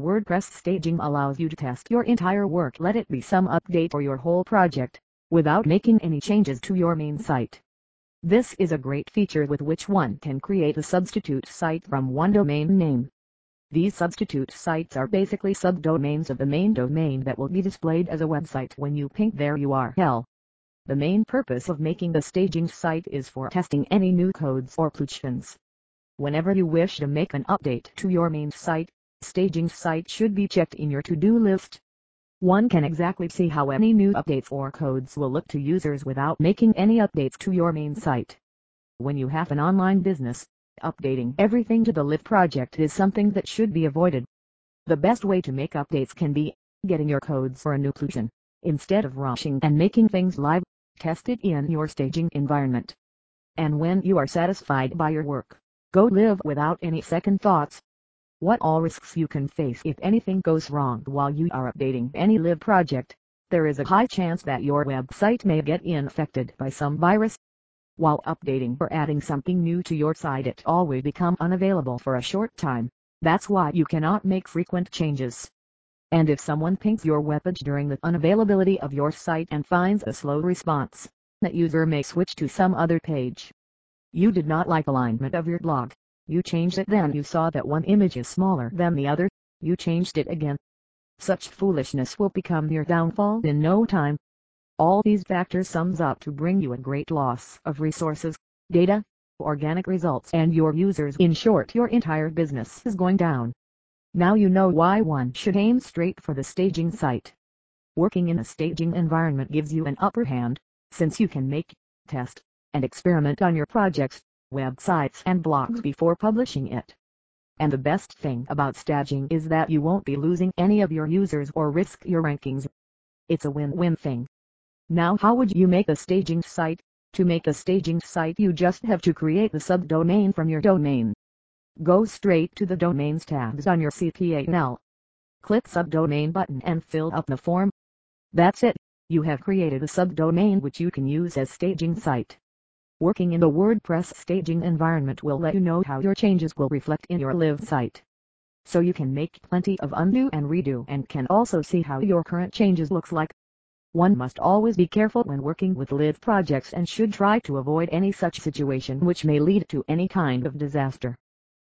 WordPress staging allows you to test your entire work let it be some update or your whole project, without making any changes to your main site. This is a great feature with which one can create a substitute site from one domain name. These substitute sites are basically subdomains of the main domain that will be displayed as a website when you ping their URL. The main purpose of making the staging site is for testing any new codes or plugins. Whenever you wish to make an update to your main site, staging site should be checked in your to-do list. One can exactly see how any new updates or codes will look to users without making any updates to your main site. When you have an online business, updating everything to the live project is something that should be avoided. The best way to make updates can be getting your codes for a new plugin. Instead of rushing and making things live, test it in your staging environment. And when you are satisfied by your work, go live without any second thoughts what all risks you can face if anything goes wrong while you are updating any live project. There is a high chance that your website may get infected by some virus. While updating or adding something new to your site it will become unavailable for a short time. That's why you cannot make frequent changes. And if someone pings your webpage during the unavailability of your site and finds a slow response, that user may switch to some other page. You did not like alignment of your blog. You changed it then you saw that one image is smaller than the other, you changed it again. Such foolishness will become your downfall in no time. All these factors sums up to bring you a great loss of resources, data, organic results and your users in short your entire business is going down. Now you know why one should aim straight for the staging site. Working in a staging environment gives you an upper hand, since you can make, test, and experiment on your projects websites and blogs before publishing it. And the best thing about staging is that you won't be losing any of your users or risk your rankings. It's a win-win thing. Now how would you make a staging site? To make a staging site you just have to create the subdomain from your domain. Go straight to the Domains tabs on your cPanel. Click Subdomain button and fill up the form. That's it, you have created a subdomain which you can use as staging site. Working in the WordPress staging environment will let you know how your changes will reflect in your live site. So you can make plenty of undo and redo and can also see how your current changes looks like. One must always be careful when working with live projects and should try to avoid any such situation which may lead to any kind of disaster.